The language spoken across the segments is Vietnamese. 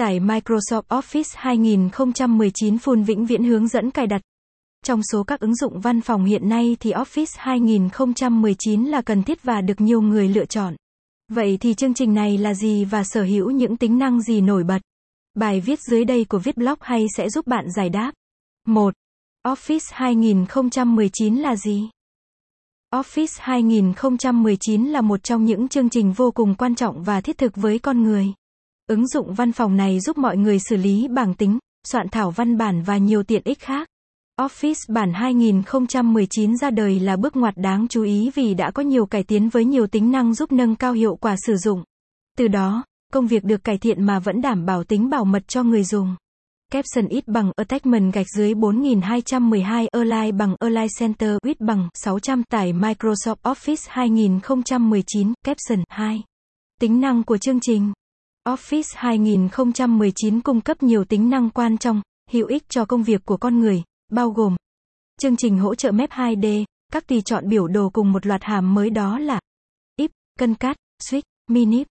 Tải Microsoft Office 2019 full vĩnh viễn hướng dẫn cài đặt. Trong số các ứng dụng văn phòng hiện nay thì Office 2019 là cần thiết và được nhiều người lựa chọn. Vậy thì chương trình này là gì và sở hữu những tính năng gì nổi bật? Bài viết dưới đây của viết blog hay sẽ giúp bạn giải đáp. 1. Office 2019 là gì? Office 2019 là một trong những chương trình vô cùng quan trọng và thiết thực với con người. Ứng dụng văn phòng này giúp mọi người xử lý bảng tính, soạn thảo văn bản và nhiều tiện ích khác. Office bản 2019 ra đời là bước ngoặt đáng chú ý vì đã có nhiều cải tiến với nhiều tính năng giúp nâng cao hiệu quả sử dụng. Từ đó, công việc được cải thiện mà vẫn đảm bảo tính bảo mật cho người dùng. Caption ít bằng Attachment gạch dưới 4212 Align bằng Align Center width bằng 600 tải Microsoft Office 2019 Caption 2 Tính năng của chương trình Office 2019 cung cấp nhiều tính năng quan trọng, hữu ích cho công việc của con người, bao gồm chương trình hỗ trợ Map 2D, các tùy chọn biểu đồ cùng một loạt hàm mới đó là if, cân cắt, switch, minip.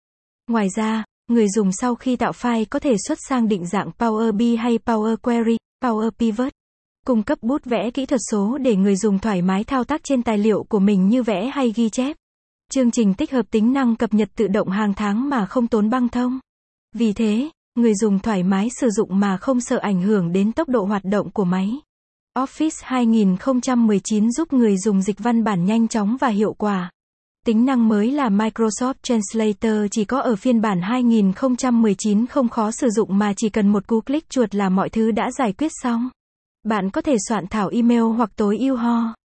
Ngoài ra, người dùng sau khi tạo file có thể xuất sang định dạng Power BI hay Power Query, Power Pivot. Cung cấp bút vẽ kỹ thuật số để người dùng thoải mái thao tác trên tài liệu của mình như vẽ hay ghi chép. Chương trình tích hợp tính năng cập nhật tự động hàng tháng mà không tốn băng thông. Vì thế, người dùng thoải mái sử dụng mà không sợ ảnh hưởng đến tốc độ hoạt động của máy. Office 2019 giúp người dùng dịch văn bản nhanh chóng và hiệu quả. Tính năng mới là Microsoft Translator chỉ có ở phiên bản 2019 không khó sử dụng mà chỉ cần một cú click chuột là mọi thứ đã giải quyết xong. Bạn có thể soạn thảo email hoặc tối ưu ho